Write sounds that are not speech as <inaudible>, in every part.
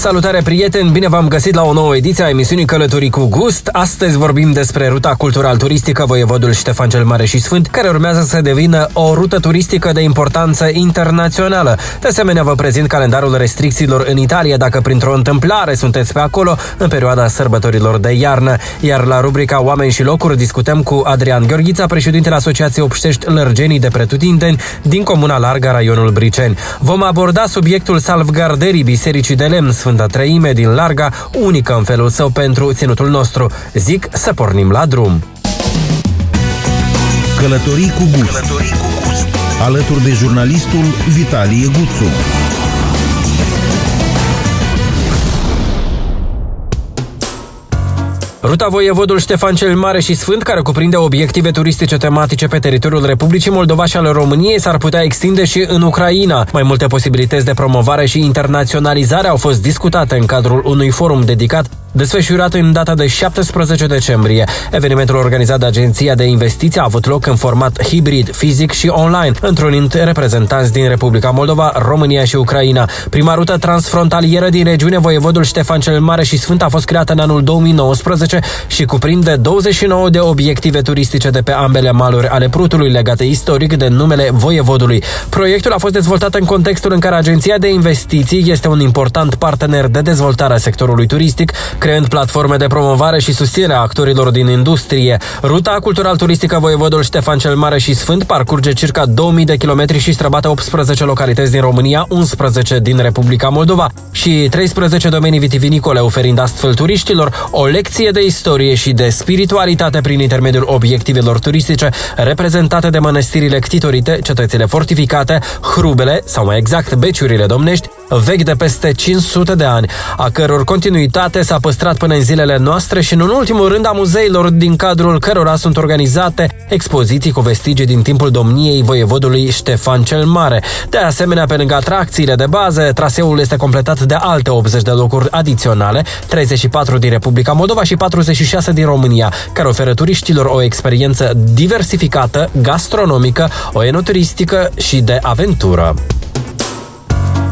Salutare prieteni, bine v-am găsit la o nouă ediție a emisiunii Călătorii cu Gust. Astăzi vorbim despre ruta cultural-turistică Voievodul Ștefan cel Mare și Sfânt, care urmează să devină o rută turistică de importanță internațională. De asemenea, vă prezint calendarul restricțiilor în Italia, dacă printr-o întâmplare sunteți pe acolo în perioada sărbătorilor de iarnă. Iar la rubrica Oameni și locuri discutăm cu Adrian Gheorghița, președintele Asociației Obștești Lărgenii de Pretutindeni din Comuna Larga, raionul Briceni. Vom aborda subiectul salvgarderii Bisericii de Lemn, Sfânta Treime din Larga, unică în felul său pentru ținutul nostru. Zic să pornim la drum. Călătorii cu gust. Călătorii cu gust. Alături de jurnalistul Vitalie Guțu. Ruta Voievodul Ștefan cel Mare și Sfânt, care cuprinde obiective turistice tematice pe teritoriul Republicii Moldova și al României, s-ar putea extinde și în Ucraina. Mai multe posibilități de promovare și internaționalizare au fost discutate în cadrul unui forum dedicat Desfășurat în data de 17 decembrie, evenimentul organizat de Agenția de Investiții a avut loc în format hibrid, fizic și online, întrunind reprezentanți din Republica Moldova, România și Ucraina. Prima rută transfrontalieră din regiune, voievodul Ștefan cel Mare și Sfânt, a fost creată în anul 2019 și cuprinde 29 de obiective turistice de pe ambele maluri ale Prutului, legate istoric de numele voievodului. Proiectul a fost dezvoltat în contextul în care Agenția de Investiții este un important partener de dezvoltare a sectorului turistic, creând platforme de promovare și susținere a actorilor din industrie. Ruta cultural-turistică Voievodul Ștefan cel Mare și Sfânt parcurge circa 2000 de kilometri și străbate 18 localități din România, 11 din Republica Moldova și 13 domenii vitivinicole, oferind astfel turiștilor o lecție de istorie și de spiritualitate prin intermediul obiectivelor turistice reprezentate de mănăstirile ctitorite, cetățile fortificate, hrubele, sau mai exact beciurile domnești, vechi de peste 500 de ani, a căror continuitate s-a păstrat până în zilele noastre și, în ultimul rând, a muzeilor din cadrul cărora sunt organizate expoziții cu vestigii din timpul domniei voievodului Ștefan cel Mare. De asemenea, pe lângă atracțiile de bază, traseul este completat de alte 80 de locuri adiționale, 34 din Republica Moldova și 46 din România, care oferă turiștilor o experiență diversificată, gastronomică, o enoturistică și de aventură.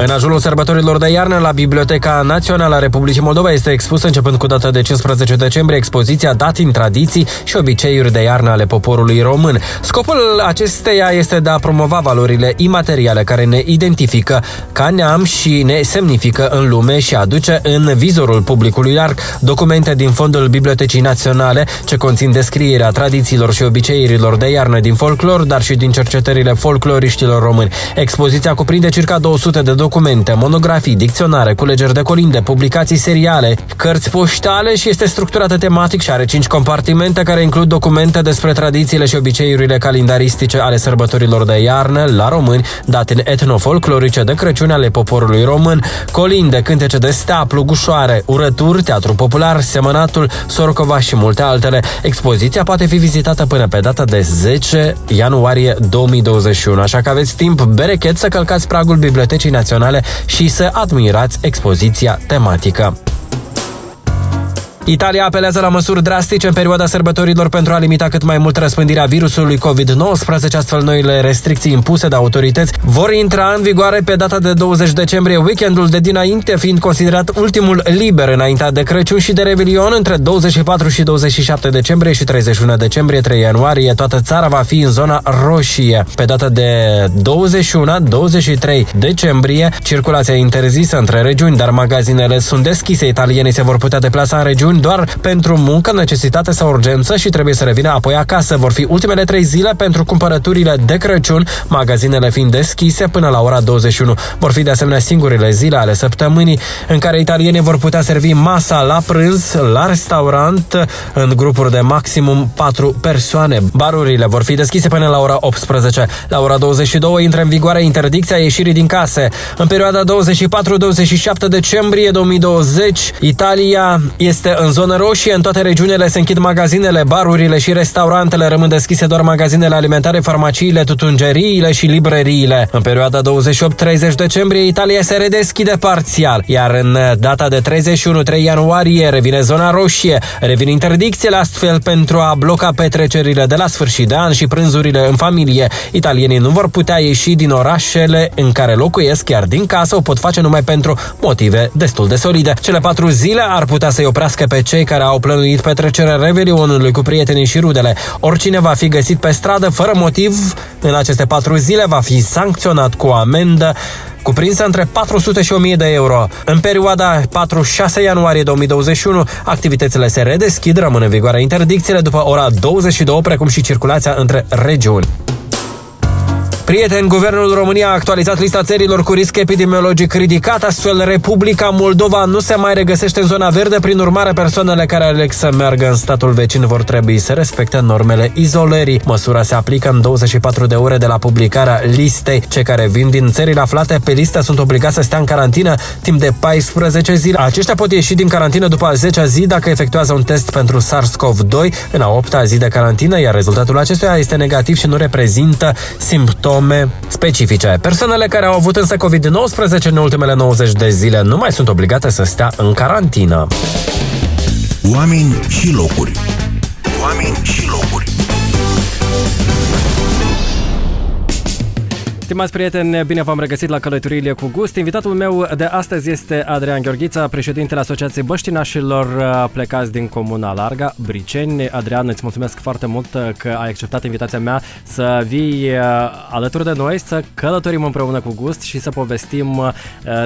În ajunul sărbătorilor de iarnă, la Biblioteca Națională a Republicii Moldova este expusă începând cu data de 15 decembrie expoziția Datin, tradiții și obiceiuri de iarnă ale poporului român. Scopul acesteia este de a promova valorile imateriale care ne identifică ca neam și ne semnifică în lume și aduce în vizorul publicului larg documente din fondul Bibliotecii Naționale ce conțin descrierea tradițiilor și obiceiurilor de iarnă din folclor, dar și din cercetările folcloriștilor români. Expoziția cuprinde circa 200 de documente documente, monografii, dicționare, culegeri de colinde, publicații seriale, cărți poștale și este structurată tematic și are cinci compartimente care includ documente despre tradițiile și obiceiurile calendaristice ale sărbătorilor de iarnă la români, date etnofolclorice de Crăciun ale poporului român, colinde, cântece de stea, plugușoare, urături, teatru popular, semănatul, sorcova și multe altele. Expoziția poate fi vizitată până pe data de 10 ianuarie 2021, așa că aveți timp berechet să călcați pragul Bibliotecii Naționale naționale și să admirați expoziția tematică. Italia apelează la măsuri drastice în perioada sărbătorilor pentru a limita cât mai mult răspândirea virusului COVID-19, astfel noile restricții impuse de autorități vor intra în vigoare pe data de 20 decembrie, weekendul de dinainte fiind considerat ultimul liber înaintea de Crăciun și de Revelion între 24 și 27 decembrie și 31 decembrie 3 ianuarie. Toată țara va fi în zona roșie. Pe data de 21-23 decembrie, circulația interzisă între regiuni, dar magazinele sunt deschise. Italienii se vor putea deplasa în regiuni doar pentru muncă, necesitate sau urgență și trebuie să revină apoi acasă. Vor fi ultimele trei zile pentru cumpărăturile de Crăciun, magazinele fiind deschise până la ora 21. Vor fi de asemenea singurile zile ale săptămânii în care italienii vor putea servi masa la prânz, la restaurant, în grupuri de maximum 4 persoane. Barurile vor fi deschise până la ora 18. La ora 22 intră în vigoare interdicția ieșirii din case. În perioada 24-27 decembrie 2020, Italia este în în zonă roșie. În toate regiunile se închid magazinele, barurile și restaurantele. Rămân deschise doar magazinele alimentare, farmaciile, tutungeriile și librăriile. În perioada 28-30 decembrie, Italia se redeschide parțial, iar în data de 31-3 ianuarie revine zona roșie. Revin interdicțiile astfel pentru a bloca petrecerile de la sfârșit de an și prânzurile în familie. Italienii nu vor putea ieși din orașele în care locuiesc, chiar din casă o pot face numai pentru motive destul de solide. Cele patru zile ar putea să-i oprească pe cei care au plănuit petrecerea Revelionului cu prietenii și rudele. Oricine va fi găsit pe stradă fără motiv în aceste patru zile va fi sancționat cu o amendă cuprinsă între 400 și 1000 de euro. În perioada 4-6 ianuarie 2021, activitățile se redeschid, rămân în vigoare interdicțiile după ora 22, precum și circulația între regiuni. Prieten, Guvernul României a actualizat lista țărilor cu risc epidemiologic ridicat, astfel Republica Moldova nu se mai regăsește în zona verde, prin urmare persoanele care aleg să meargă în statul vecin vor trebui să respecte normele izolării. Măsura se aplică în 24 de ore de la publicarea listei. Cei care vin din țările aflate pe listă sunt obligați să stea în carantină timp de 14 zile. Aceștia pot ieși din carantină după a 10-a zi dacă efectuează un test pentru SARS-CoV-2 în a 8-a zi de carantină, iar rezultatul acestuia este negativ și nu reprezintă simptome simptome specifice. Persoanele care au avut însă COVID-19 în ultimele 90 de zile nu mai sunt obligate să stea în carantină. Oameni și locuri. Oameni și locuri. Stimați prieteni, bine v-am regăsit la Călătoriile cu Gust. Invitatul meu de astăzi este Adrian Gheorghița, președintele Asociației Băștinașilor uh, plecați din Comuna Larga, Briceni. Adrian, îți mulțumesc foarte mult uh, că ai acceptat invitația mea să vii uh, alături de noi, să călătorim împreună cu Gust și să povestim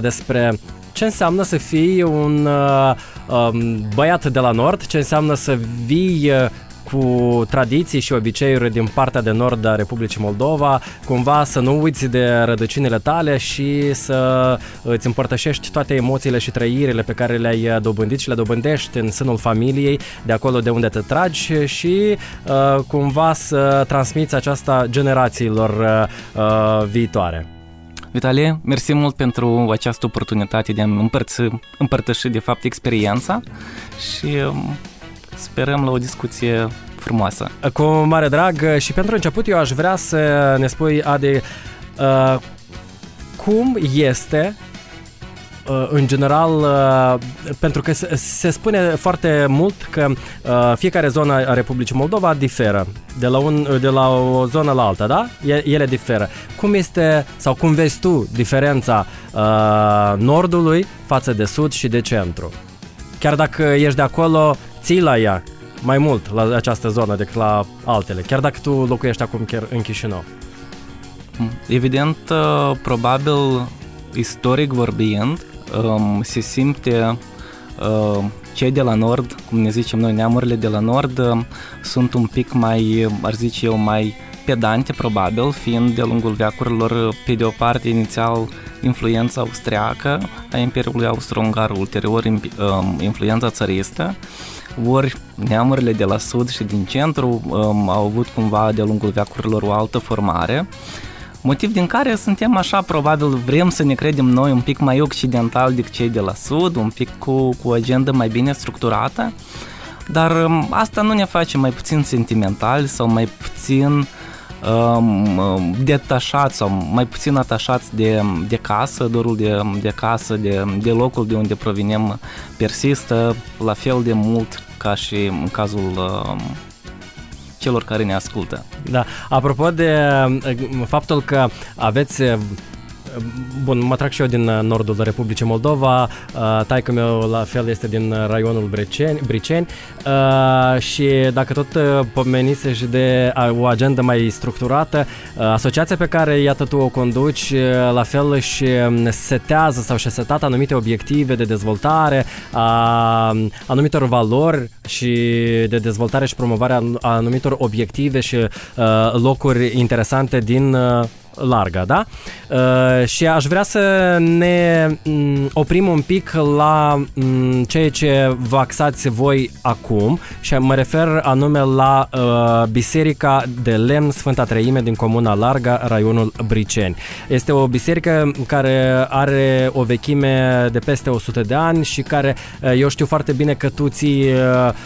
despre ce înseamnă să fii un um, băiat de la nord, ce înseamnă să vii cu tradiții și obiceiuri din partea de nord a Republicii Moldova, cumva să nu uiți de rădăcinile tale și să îți împărtășești toate emoțiile și trăirile pe care le-ai dobândit și le dobândești în sânul familiei, de acolo de unde te tragi și uh, cumva să transmiți aceasta generațiilor uh, uh viitoare. Vitalie, mersi mult pentru această oportunitate de a împărți, împărtăși de fapt experiența și um, sperăm la o discuție frumoasă. Cu mare drag și pentru început eu aș vrea să ne spui, Adi, uh, cum este uh, în general, uh, pentru că se spune foarte mult că uh, fiecare zonă a Republicii Moldova diferă de la, un, de la o zonă la alta, da? Ele diferă. Cum este, sau cum vezi tu diferența nordului față de sud și de centru? Chiar dacă ești de acolo, ții la ea mai mult la această zonă decât la altele, chiar dacă tu locuiești acum chiar în Chișinău. Evident, uh, probabil, istoric vorbind, um, se simte uh, cei de la nord, cum ne zicem noi, neamurile de la nord, uh, sunt un pic mai, ar zice eu, mai pedante, probabil, fiind de lungul veacurilor, pe de o parte, inițial, influența austriacă a Imperiului Austro-Ungar, ulterior um, influența țăristă, ori neamurile de la sud și din centru um, au avut cumva de-a lungul veacurilor o altă formare, motiv din care suntem așa, probabil vrem să ne credem noi un pic mai occidental decât cei de la sud, un pic cu, cu o agendă mai bine structurată, dar um, asta nu ne face mai puțin sentimental sau mai puțin um, detașați sau mai puțin atașați de, de casă, dorul de, de casă, de, de locul de unde provenim persistă la fel de mult ca și în cazul um, celor care ne ascultă. Da, apropo de faptul că aveți Bun, mă trag și eu din uh, nordul Republicii Moldova, uh, taică meu la fel este din uh, raionul Briceni, Briceni și dacă tot pomenise și de o agendă mai structurată, asociația pe care iată tu o conduci, la fel și um, setează sau și-a setat anumite obiective de dezvoltare, a anumitor valori și de dezvoltare și promovare a anumitor obiective și locuri interesante din Larga, da? Uh, și aș vrea să ne um, oprim un pic la um, ceea ce vă axați voi acum și mă refer anume la uh, Biserica de Lemn Sfânta Treime din Comuna Larga, raionul Briceni. Este o biserică care are o vechime de peste 100 de ani și care, uh, eu știu foarte bine că tu ții uh,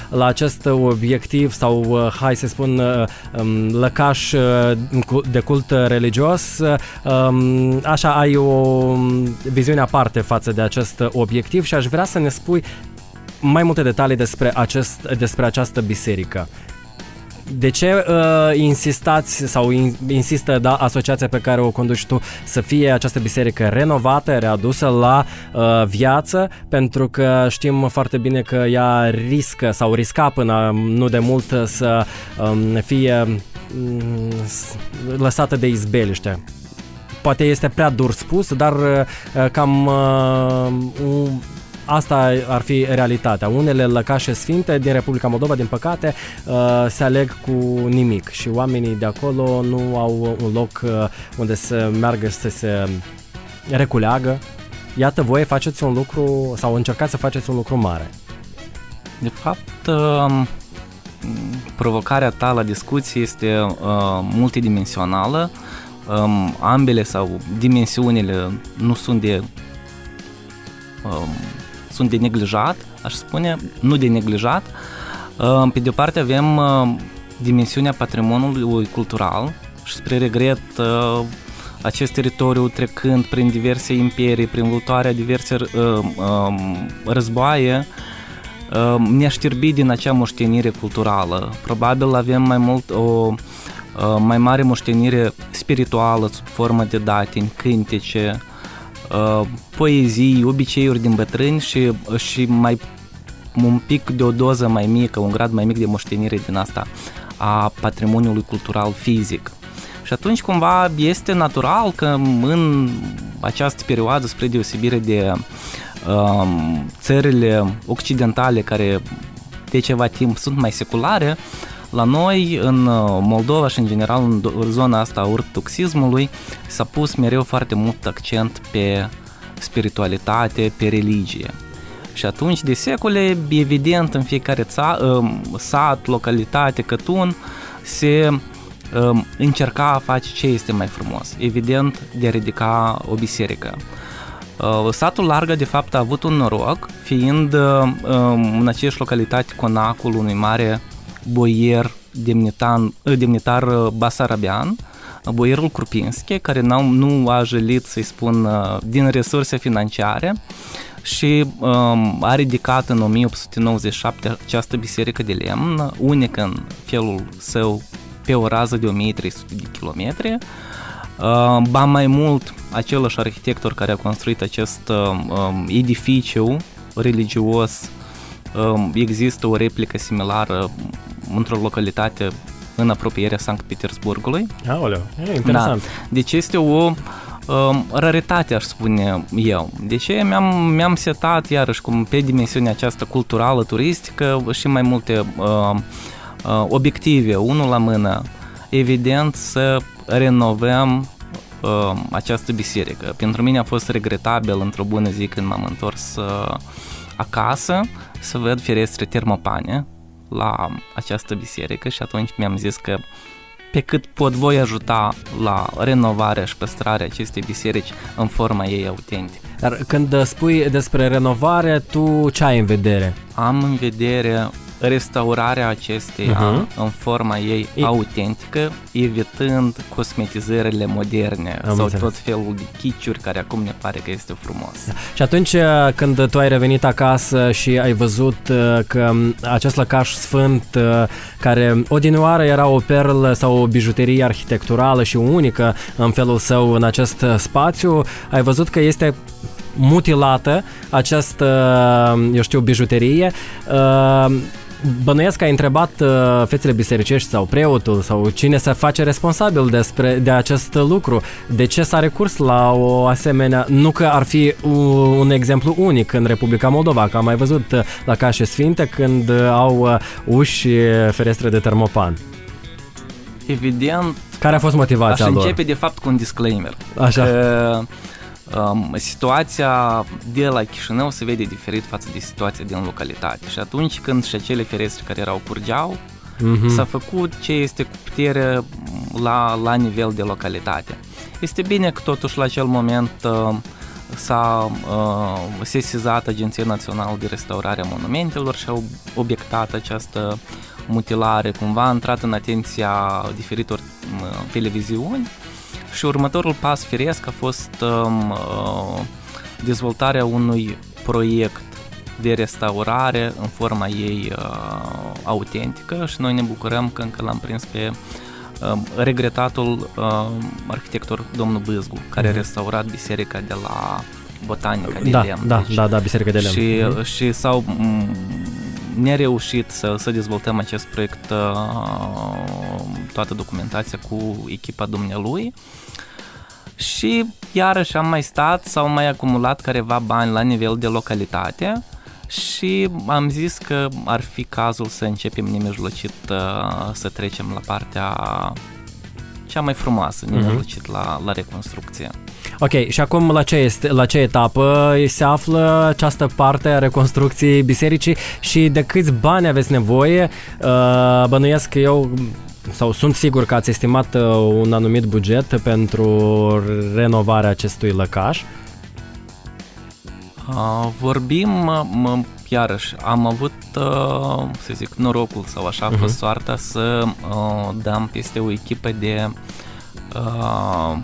la acest obiectiv sau, uh, hai să spun, uh, um, lăcaș uh, de cult religios, um, așa ai o viziune aparte față de acest obiectiv și aș vrea să ne spui mai multe detalii despre, acest, despre această biserică. De ce uh, insistați sau in, insistă da, asociația pe care o conduci tu să fie această biserică renovată, readusă la uh, viață? Pentru că știm foarte bine că ea riscă sau risca până nu de mult să um, fie um, lăsată de izbeliște. Poate este prea dur spus, dar uh, cam uh, asta ar fi realitatea. Unele lăcașe sfinte din Republica Moldova, din păcate, uh, se aleg cu nimic și oamenii de acolo nu au un loc uh, unde să meargă să se reculeagă. Iată, voi faceți un lucru sau încercați să faceți un lucru mare. De fapt, um, provocarea ta la discuție este uh, multidimensională. Um, ambele sau dimensiunile nu sunt de um, sunt de neglijat, aș spune, nu de neglijat. Uh, pe de o parte avem uh, dimensiunea patrimoniului cultural și spre regret uh, acest teritoriu trecând prin diverse imperii, prin lutoarea diverse um, războaie, ne-a știrbit din acea moștenire culturală. Probabil avem mai mult o mai mare moștenire spirituală sub formă de datini, cântece, Uh, poezii, obiceiuri din bătrâni și, și mai un pic de o doză mai mică, un grad mai mic de moștenire din asta a patrimoniului cultural fizic. Și atunci cumva este natural că în această perioadă, spre deosebire de um, țările occidentale care de ceva timp sunt mai seculare, la noi, în uh, Moldova și în general în zona asta a ortodoxismului, s-a pus mereu foarte mult accent pe spiritualitate, pe religie. Și atunci, de secole, evident, în fiecare ța, um, sat, localitate, cătun, se um, încerca a face ce este mai frumos. Evident, de a ridica o biserică. Uh, satul Larga, de fapt, a avut un noroc, fiind uh, um, în aceeași localitate conacul unui mare boier demnitar, demnitar basarabian, boierul Krupinski, care nu a jălit, să-i spun, din resurse financiare și um, a ridicat în 1897 această biserică de lemn, unică în felul său pe o rază de 1300 de kilometri. Uh, ba mai mult, același arhitector care a construit acest um, edificiu religios, um, există o replică similară într-o localitate în apropierea Sankt Petersburgului. Aoleu, e interesant. Da. Deci este o um, raritate, aș spune eu. De ce mi-am, mi-am setat, iarăși, cum pe dimensiunea aceasta culturală, turistică și mai multe uh, uh, obiective, unul la mână, evident să renovăm uh, această biserică. Pentru mine a fost regretabil într-o bună zi când m-am întors uh, acasă să văd ferestre termopane la această biserică și atunci mi-am zis că pe cât pot voi ajuta la renovarea și păstrarea acestei biserici în forma ei autentică. Dar când spui despre renovare, tu ce ai în vedere? Am în vedere restaurarea acesteia uh-huh. în forma ei e... autentică, evitând cosmetizările moderne Am sau înțeles. tot felul de chiciuri care acum ne pare că este frumos. Da. Și atunci uh, când tu ai revenit acasă și ai văzut uh, că um, acest lăcaș sfânt uh, care odinioară era o perlă sau o bijuterie arhitecturală și unică în felul său în acest spațiu, ai văzut că este mutilată această, eu știu, bijuterie. Bănuiesc că ai întrebat uh, fețele bisericești sau preotul sau cine se face responsabil despre, de acest lucru. De ce s-a recurs la o asemenea... Nu că ar fi un exemplu unic în Republica Moldova, că am mai văzut uh, la Cașe Sfinte când uh, au uh, uși ferestre de termopan. Evident Care a fost motivația Aș lor? începe de fapt cu un disclaimer. Așa. Că, um, situația de la Chișinău se vede diferit față de situația din localitate și atunci când și acele ferestre care erau curgeau, Mhm. s-a făcut ce este cu putere la, la nivel de localitate. Este bine că totuși la acel moment uh, s-a uh, sesizat Agenția Națională de Restaurare a Monumentelor și au obiectat această mutilare, cumva a intrat în atenția diferitor uh, televiziuni și următorul pas firesc a fost um, uh, dezvoltarea unui proiect de restaurare în forma ei uh, autentică și noi ne bucurăm că încă l-am prins pe uh, regretatul uh, arhitector domnul Bâzgu, care a restaurat biserica de la Botanica de Da, Lemn. da, Deci, da, da, Biserica de Lemn. și, Mhm. și s-au m, nereușit să, să dezvoltăm acest proiect uh, toată documentația cu echipa dumnealui și iarăși am mai stat, s-au mai acumulat careva bani la nivel de localitate și am zis că ar fi cazul să începem nemijlocit uh, să trecem la partea cea mai frumoasă, nemijlocit la, la reconstrucție. Ok, și acum la ce, este, la ce etapă se află această parte a reconstrucției bisericii și de câți bani aveți nevoie? Uh, bănuiesc că eu sau sunt sigur că ați estimat uh, un anumit buget pentru renovarea acestui lăcaș. Uh, vorbim, uh, m- iarăși, am avut, uh, să zic, norocul sau așa a Mhm. fost soarta să uh, dăm peste o echipă de uh,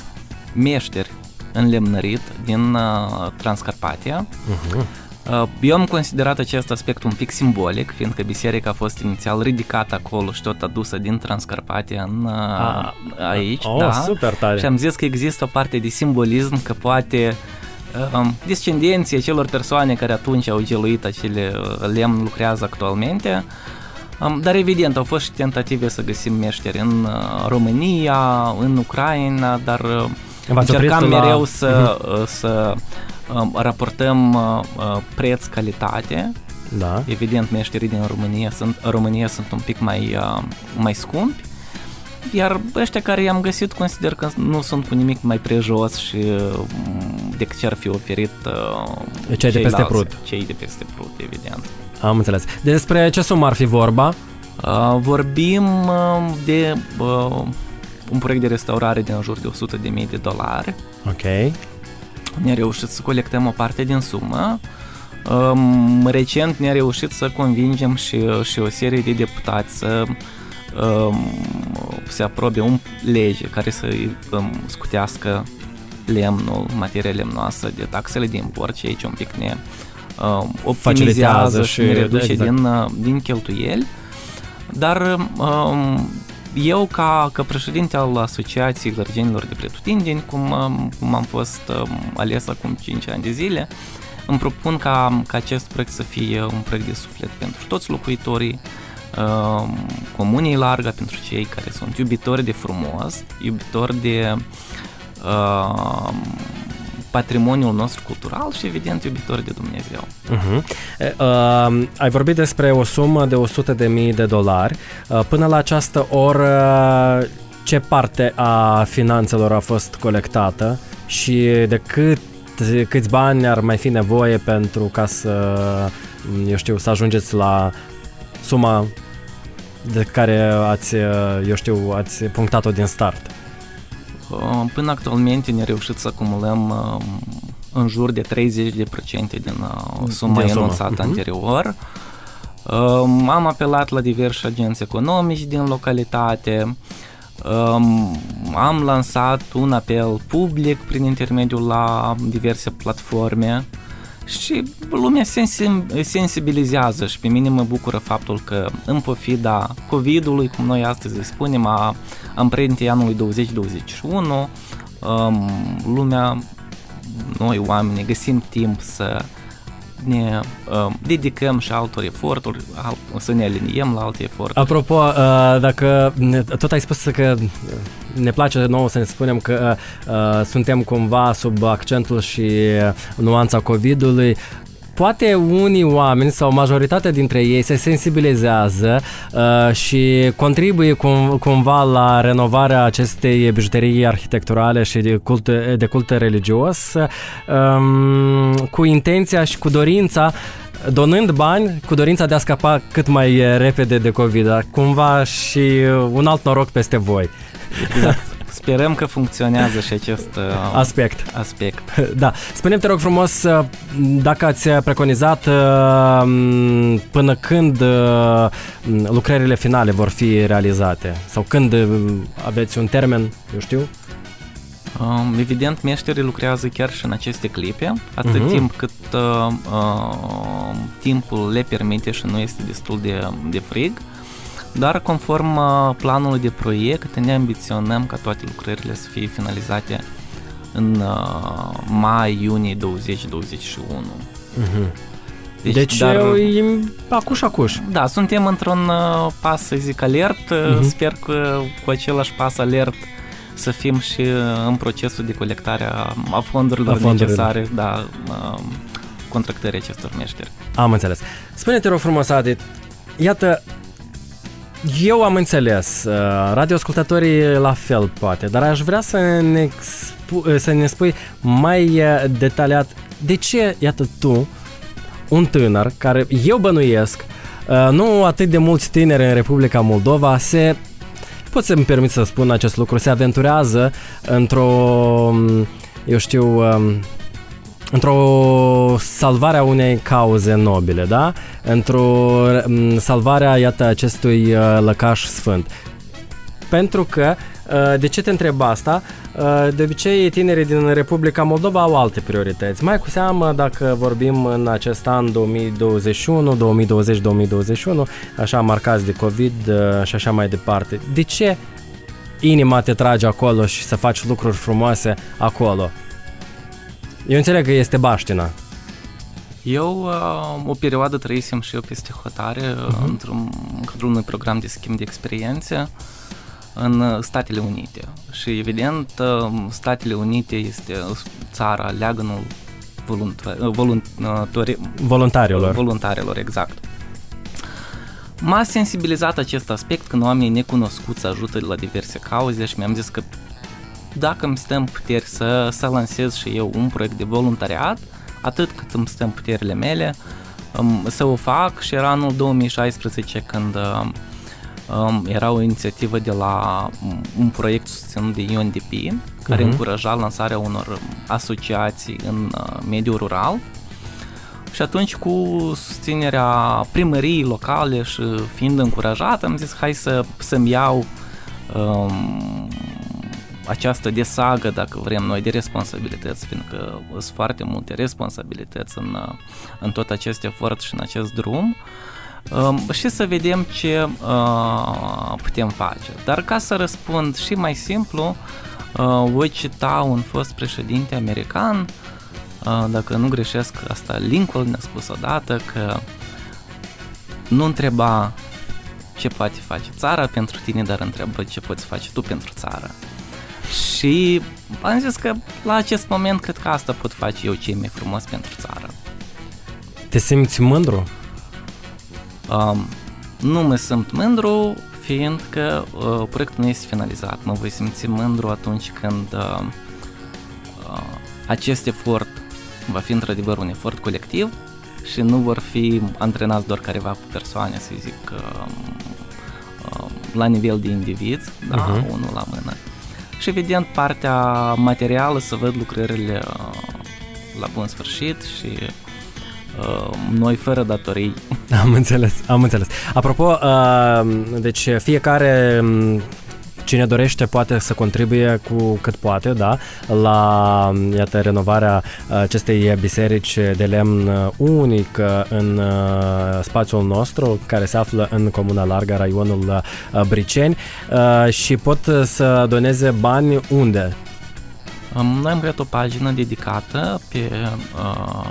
meșteri în lemnărit din uh, Transcarpatia. Uh-huh. Uh, Eu am considerat acest aspect un pic simbolic, fiindcă biserica a fost inițial ridicată acolo și tot adusă din Transcarpatia în, uh, A, aici. Oh, da. super tare! Și am zis că există o parte de simbolism că poate um, descendenții acelor persoane care atunci au geluit acele uh, lemn lucrează actualmente. Um, dar evident au fost și tentative să găsim meșteri în uh, România, în Ucraina, dar uh, V-ați încercam oprit la- mereu să, uh, să um, raportăm uh, uh, preț-calitate. Da. Evident, meșterii din România sunt, România sunt un pic mai, uh, mai scumpi, iar ăștia care i-am găsit consider că nu sunt cu nimic mai prejos și uh, decât ce ar fi oferit uh, Cei de peste ceilalți, prut. Cei de peste prut, evident. Am înțeles. Despre ce sumă ar fi vorba? Uh, vorbim uh, de uh, un proiect de restaurare de în jur de 100.000 de dolari. Ok. Ne-a reușit să colectăm o parte din sumă. Um, recent ne-a reușit să convingem și, și o serie de deputați să um, se aprobe un lege care să um, scutească lemnul, materia lemnoasă de taxele de import și aici un pic ne um, Facilitează optimizează și- și ne reduce exact. din, uh, din cheltuieli. Dar um, eu, ca, ca președinte al Asociației Lărgenilor de Pretutindeni, cum, um, cum am fost um, ales acum 5 ani de zile, îmi propun ca, ca acest proiect să fie un proiect de suflet pentru toți locuitorii um, comunei larga, pentru cei care sunt iubitori de frumos, iubitori de um, patrimoniul nostru cultural și, evident, iubitori de Dumnezeu. Uh-huh. E, uh, ai vorbit despre o sumă de 100 de mii de dolari. Uh, până la această oră, ce parte a finanțelor a fost colectată și de cât, câți bani ar mai fi nevoie pentru ca să, eu știu, să ajungeți la suma de care ați, eu știu, ați punctat-o din start? Uh, Până actualmente ne-a reușit să acumulăm uh, în jur de 30% din uh, suma Din sumă. anunțată Mhm. anterior. Um, Am apelat la diversi agenți economici din localitate, um, am lansat un apel public prin intermediul la diverse platforme și lumea sensi- sensibilizează și pe mine mă bucură faptul că în pofida COVID-ului, cum noi astăzi îi spunem, a amprentei anului 2021, um, lumea, noi oamenii, găsim timp să ne uh, dedicăm și altor eforturi, alt, să ne aliniem la alte eforturi. Apropo, uh, dacă ne- tot ai spus că ne place nouă să ne spunem că uh, suntem cumva sub accentul și nuanța COVID-ului, poate unii oameni sau majoritatea dintre ei se sensibilizează uh, și contribuie cum, cumva la renovarea acestei bijuterii arhitecturale și de cult, de cult religios um, cu intenția și cu dorința donând bani cu dorința de a scapa cât mai repede de COVID, dar cumva și un alt noroc peste voi. Exact. <laughs> Sperăm că funcționează și acest uh, aspect. aspect. <laughs> Da. Spune-mi, te rog frumos, uh, dacă ați preconizat uh, până când lucrările finale vor fi realizate sau când aveți un termen, eu știu? Um, evident, meșterii lucrează chiar și în aceste clipe, atât uh-huh. timp cât uh, uh, timpul le permite și nu este destul de, de frig. Dar conform uh, planului de proiect ne ambiționăm ca toate lucrările să fie finalizate în uh, mai-iunie 2021. Uh-huh. Deci, deci dar, e acuș, acuș. Da, suntem într-un uh, pas, să zic, alert. Uh-huh. Sper că cu același pas alert să fim și în procesul de colectare a fondurilor, a fondurilor. necesare, da, contractării acestor meșteri. Am înțeles. Spune-te rog frumos, Adi, iată, eu am înțeles, uh, radioascultătorii la fel poate, dar aș vrea să ne, să ne spui mai uh, detaliat de ce, iată tu, un tânăr care eu bănuiesc, uh, nu atât de mulți tineri în Republica Moldova se pot să-mi permit să spun acest lucru, se aventurează într-o, um, eu știu, um, într-o salvare a unei cauze nobile, da? Într-o salvarea, iată, acestui uh, lăcaș sfânt. Pentru că, uh, de ce te întreb asta? Uh, de obicei, tinerii din Republica Moldova au alte priorități. Mai cu seamă dacă vorbim în acest an 2021, 2020-2021, așa marcați de COVID și așa mai departe. De ce inima te trage acolo și să faci lucruri frumoase acolo? Eu înțeleg că este baștina. Eu uh, o perioadă trăisem și eu peste hotare uh-huh. într-un în cadrul unui program de schimb de experiențe în Statele Unite. Și evident, uh, Statele Unite este țara, leagănul voluntar, voluntar, voluntarilor. voluntarilor, exact. M-a sensibilizat acest aspect când oamenii necunoscuți ajută la diverse cauze și mi-am zis că dacă îmi stă în puteri să, să lansez și eu un proiect de voluntariat, atât cât îmi stă în puterile mele, um, să o fac și era anul 2016 când um, era o inițiativă de la un proiect susținut de UNDP care uh-huh. încuraja lansarea unor asociații în uh, mediul rural și atunci cu susținerea primăriei locale și fiind încurajat am zis hai să, să-mi iau um, această desagă, dacă vrem noi, de responsabilități, fiindcă sunt foarte multe responsabilități în, în tot acest efort și în acest drum um, și să vedem ce uh, putem face. Dar ca să răspund și mai simplu, uh, voi cita un fost președinte american, uh, dacă nu greșesc, asta Lincoln ne-a spus odată că nu întreba ce poate face țara pentru tine, dar întreabă ce poți face tu pentru țară. Și am zis că la acest moment cred că asta pot face eu cei mai frumos pentru țară. Te simți mândru? Um, nu mă simt mândru, fiindcă uh, proiectul nu este finalizat. Mă voi simți mândru atunci când uh, uh, acest efort va fi într-adevăr un efort colectiv și nu vor fi antrenați doar careva persoane, să zic, uh, uh, la nivel de indivizi, da, uh-huh. unul la mână și evident partea materială să văd lucrările uh, la bun sfârșit și uh, noi fără datorii. <laughs> Am înțeles, am înțeles. Apropo, uh, deci fiecare um, cine dorește poate să contribuie cu cât poate, da, la iată, renovarea acestei biserici de lemn unic în spațiul nostru, care se află în Comuna Larga, raionul Briceni și pot să doneze bani unde? Noi am creat o pagină dedicată pe uh,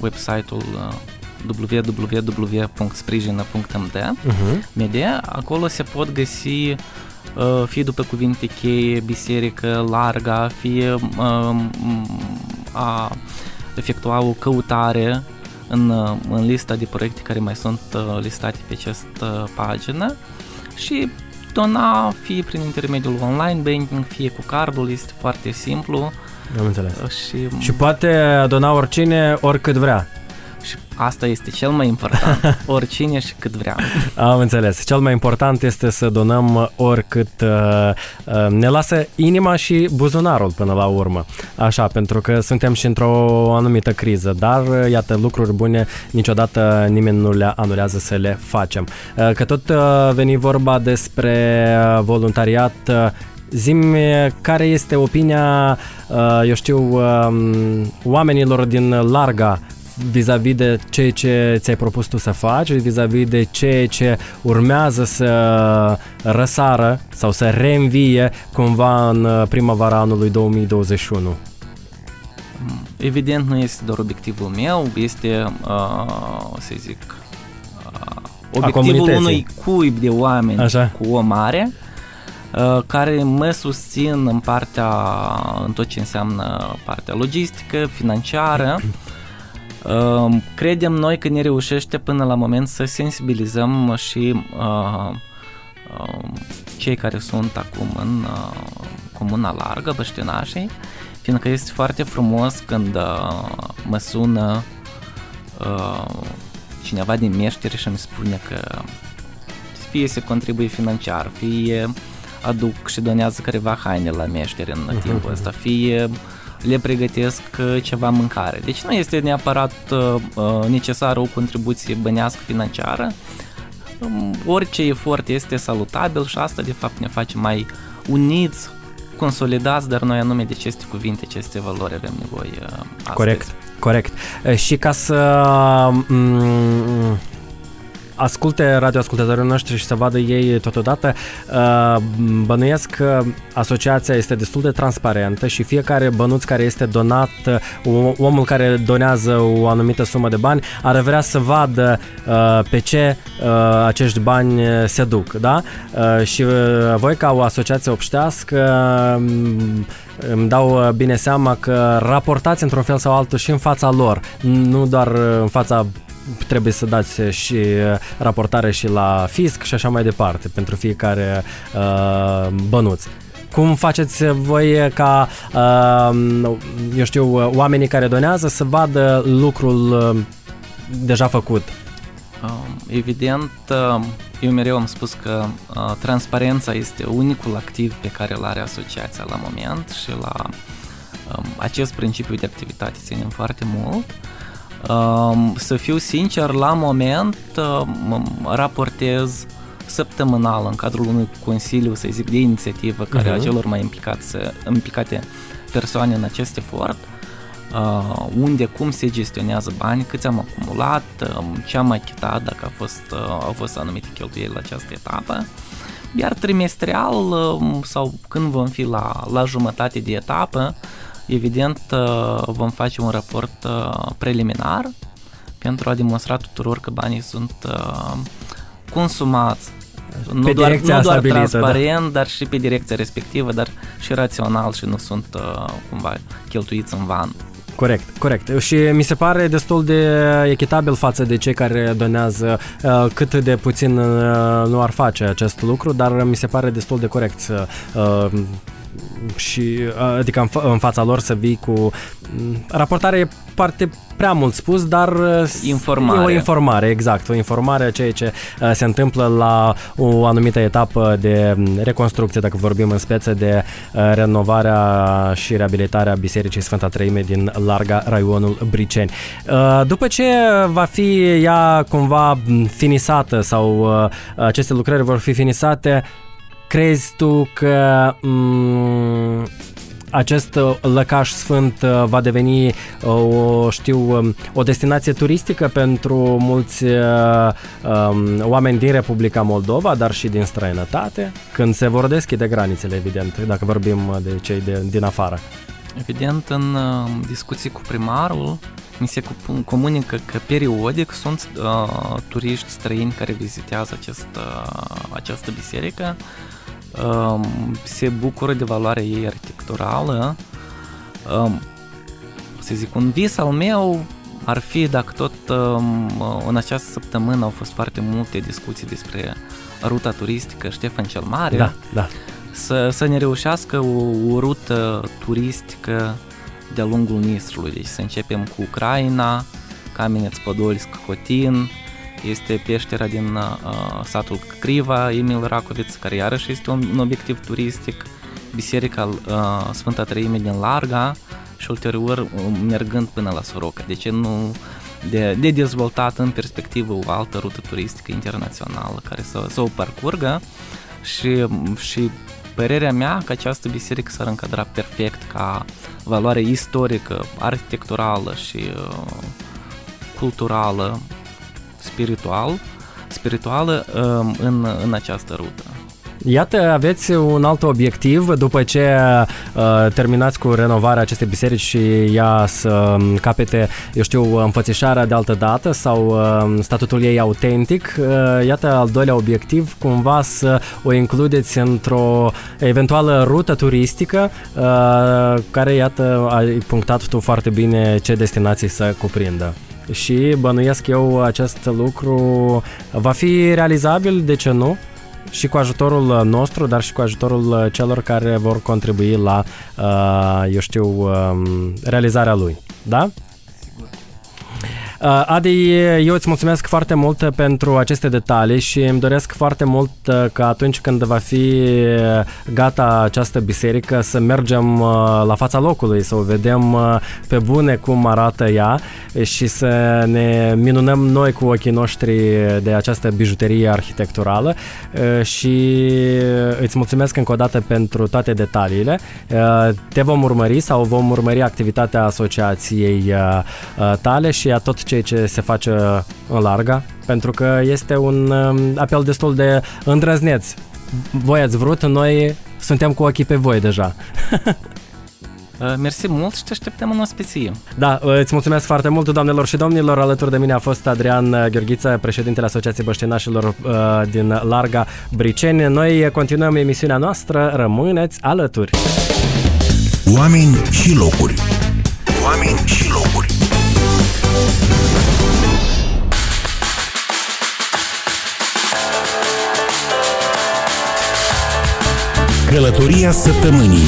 website-ul www.sprijină.md uh-huh. media. Acolo se pot găsi Uh, fie după cuvinte cheie, biserică, larga, fie um, a efectua o căutare în, în lista de proiecte care mai sunt listate pe această pagină și dona fie prin intermediul online banking, fie cu cardul, este foarte simplu. Am înțeles. Și, și poate dona oricine, oricât vrea. Și asta este cel mai important, <laughs> oricine și cât vrea. Am înțeles. Cel mai important este să donăm oricât uh, uh, ne lasă inima și buzunarul până la urmă. Așa, pentru că suntem și într-o anumită criză, dar uh, iată, lucruri bune niciodată nimeni nu le anulează să le facem. Uh, că tot uh, veni vorba despre uh, voluntariat, uh, Zim care este opinia, uh, eu știu, um, oamenilor din Larga vis-a-vis de ceea ce ți-ai propus tu să faci, vis-a-vis de ceea ce urmează să răsară sau să reînvie cumva în uh, primăvara anului 2021? Evident, nu este doar obiectivul meu, este, uh, să zic, uh, obiectivul unui cuib de oameni Așa. cu o mare, uh, care mă susțin în partea, în tot ce înseamnă partea logistică, financiară, Credem noi că ne reușește până la moment să sensibilizăm și uh, uh, cei care sunt acum în uh, comuna largă, băștinașii, fiindcă este foarte frumos când mă sună cineva din meșteri și îmi spune că fie se contribuie financiar, fie aduc și donează careva haine la meșteri în timpul ăsta, fie le pregătesc uh, ceva mâncare. Deci nu este neapărat uh, uh, necesară o contribuție bănească financiară, um, orice efort este salutabil și asta de fapt ne face mai uniți, consolidați, dar noi anume de aceste cuvinte, aceste valori avem nevoie astăzi. Corect, corect. Și ca să mm, asculte radioascultătorii noștri și să vadă ei totodată, uh, bănuiesc că asociația este destul de transparentă și fiecare bănuț care este donat, uh, omul care donează o anumită sumă de bani, ar vrea să vadă uh, pe ce acești bani se duc, da? Și voi ca o asociație obștească um, îmi dau bine seama că raportați într-un fel sau altul și în fața lor, nu doar în fața trebuie să dați și uh, raportare și la fisc și așa mai departe pentru fiecare uh, bănuț. Cum faceți voi ca, uh, eu știu, oamenii care donează să vadă lucrul uh, deja făcut? Um, evident, uh, eu mereu am spus că uh, transparența este unicul activ pe care îl are asociația la moment și la um, acest principiu de activitate ținem foarte mult. Să fiu sincer, la moment raportez săptămânal în cadrul unui consiliu, să zic, de inițiativă care uh-huh. a celor mai implicați, implicate persoane în acest efort, uh, unde, cum se gestionează bani, câți am acumulat, um, ce am achitat, dacă a fost, uh, au fost anumite cheltuieli la această etapă. Iar trimestrial um, sau când vom fi la, la jumătate de etapă, Evident, uh, vom face un raport uh, preliminar pentru a demonstra tuturor că banii sunt uh, consumați pe nu doar, nu doar stabilită, da. transparent, da. dar și pe direcția respectivă, dar și rațional și nu sunt cumva cheltuiți în van. Corect, corect. Și mi se pare destul de echitabil față de cei care donează cât de puțin nu ar face acest lucru, dar mi se pare destul de corect să și adică în, fa- în fața lor să vii cu raportare e parte prea mult spus, dar informare. e o informare, exact, o informare a ceea ce se întâmplă la o anumită etapă de reconstrucție, dacă vorbim în speță de renovarea și reabilitarea Bisericii Sfânta Treime din Larga, raionul Briceni. După ce va fi ea cumva finisată sau aceste lucrări vor fi finisate, Crezi tu că m- acest lăcaș sfânt uh, va deveni uh, o, știu, um, o destinație turistică pentru mulți uh, um, oameni din Republica Moldova, dar și din străinătate, când se vor deschide granițele, evident, dacă vorbim de cei de, din afară. Evident, în discuții cu primarul, mi se comunică că periodic sunt uh, turiști străini care vizitează acest, uh, această biserică se bucură de valoarea ei arhitecturală. Să zic, un vis al meu ar fi dacă tot um, în această săptămână au fost foarte multe discuții despre ruta turistică Ștefan cel Mare. Da, da. Să, să ne reușească o, o rută turistică de-a lungul Nistrului. Deci să începem cu Ucraina, Kameneț, Podolsk, Cotin, este peștera din uh, satul Criva, Emil Racoviț, care iarăși este un, un obiectiv turistic, biserica uh, Sfânta Treime din Larga și ulterior uh, mergând până la Soroca. De ce nu de, de dezvoltat în perspectivă o altă rută turistică internațională care să, să o parcurgă și, și părerea mea că această biserică s-ar încadra perfect ca valoare istorică, arhitecturală și uh, culturală, spiritual, spirituală uh, în, în această rută. Iată, aveți un alt obiectiv după ce uh, terminați cu renovarea acestei biserici și ea să capete, eu știu, înfățișarea de altă dată sau uh, statutul ei autentic. Uh, iată, al doilea obiectiv, cumva să o includeți într-o eventuală rută turistică uh, care, iată, ai punctat tu foarte bine ce destinații să cuprindă și bănuiesc eu acest lucru va fi realizabil, de ce nu? și cu ajutorul nostru, dar și cu ajutorul celor care vor contribui la, uh, eu știu, um, realizarea lui. Da? Uh, Adi, eu îți mulțumesc foarte mult pentru aceste detalii și îmi doresc foarte mult uh, că atunci când va fi gata această biserică să mergem uh, la fața locului, să o vedem pe bune cum arată ea și să ne minunăm noi cu ochii noștri de această bijuterie arhitecturală și îți mulțumesc încă o dată pentru toate detaliile. Te vom urmări sau vom urmări activitatea asociației tale și a tot ceea ce se face în larga, pentru că este un um, apel destul de îndrăzneț. Voi ați vrut, noi suntem cu ochii pe voi deja. <laughs> Uh, mersi mult și te așteptăm în ospiție. Da, uh, îți mulțumesc foarte mult, doamnelor și domnilor. Alături de mine a fost Adrian uh, Gheorghiță, președintele Asociației Băștinașilor din Larga Briceni. Noi continuăm emisiunea noastră. Rămâneți alături! Oameni și locuri Călătoria săptămânii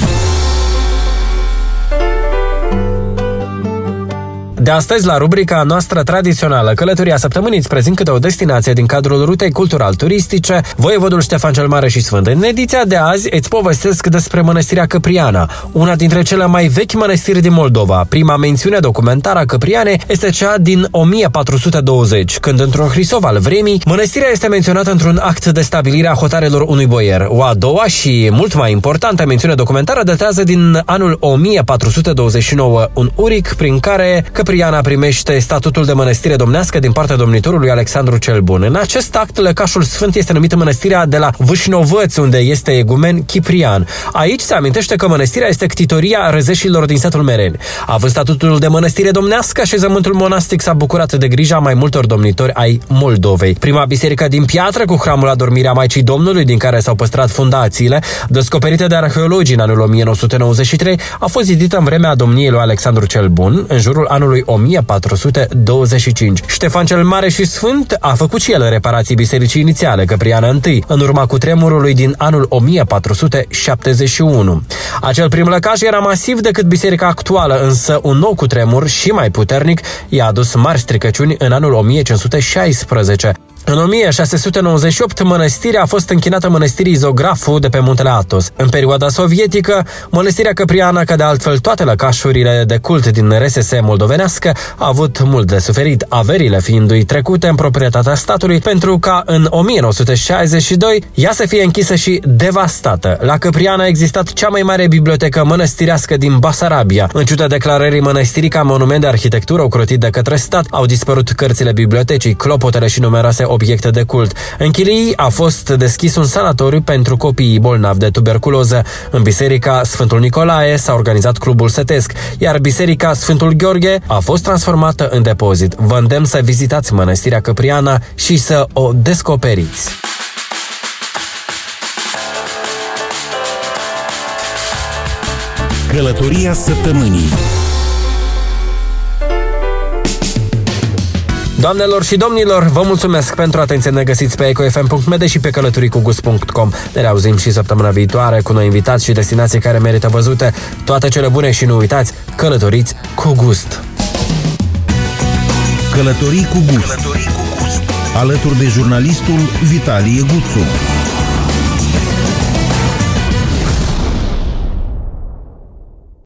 De astăzi, la rubrica noastră tradițională Călătoria săptămânii îți prezint câte o destinație din cadrul rutei cultural-turistice Voievodul Ștefan cel Mare și Sfânt. În ediția de azi îți povestesc despre mănăstirea Căpriana, una dintre cele mai vechi mănăstiri din Moldova. Prima mențiune documentară a Căpriane este cea din 1420, când într-un hrisov al vremii, mănăstirea este menționată într-un act de stabilire a hotarelor unui boier. O a doua și mult mai importantă mențiune documentară datează din anul 1429, un uric prin care Căpriana Cipriana primește statutul de mănăstire domnească din partea domnitorului Alexandru cel Bun. În acest act, lăcașul sfânt este numit mănăstirea de la Vâșnovăț, unde este egumen Ciprian. Aici se amintește că mănăstirea este ctitoria răzeșilor din satul Mereni. Având statutul de mănăstire domnească, așezământul monastic s-a bucurat de grija mai multor domnitori ai Moldovei. Prima biserică din piatră cu hramul adormirea Maicii Domnului, din care s-au păstrat fundațiile, descoperite de arheologii în anul 1993, a fost zidită în vremea domniei lui Alexandru cel Bun, în jurul anului 1425. Ștefan cel Mare și Sfânt a făcut și el reparații bisericii inițiale, Căpriana I, în urma cutremurului din anul 1471. Acel prim lăcaș era masiv decât biserica actuală, însă un nou cutremur și mai puternic i-a adus mari stricăciuni în anul 1516. În 1698, mănăstirea a fost închinată mănăstirii Zografu de pe muntele Atos. În perioada sovietică, mănăstirea Căpriana, ca de altfel toate lăcașurile de cult din RSS moldovenească, a avut mult de suferit, averile fiindu-i trecute în proprietatea statului, pentru ca în 1962 ea să fie închisă și devastată. La Căpriana a existat cea mai mare bibliotecă mănăstirească din Basarabia. În ciuda declarării mănăstirii ca monument de arhitectură ocrotit de către stat, au dispărut cărțile bibliotecii, clopotele și numeroase obiecte de cult. În Chilii a fost deschis un sanatoriu pentru copiii bolnavi de tuberculoză. În biserica Sfântul Nicolae s-a organizat clubul setesc, iar biserica Sfântul Gheorghe a fost transformată în depozit. Vă îndemn să vizitați mănăstirea Căpriana și să o descoperiți. Călătoria săptămânii Doamnelor și domnilor, vă mulțumesc pentru atenție. Ne găsiți pe ecofm.md și pe călătoricugust.com. Ne reauzim și săptămâna viitoare cu noi invitați și destinații care merită văzute. Toate cele bune și nu uitați, călătoriți cu gust! Călătoriți cu gust. Călătorii cu gust. Alături de jurnalistul Vitalie Guțu.